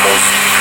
most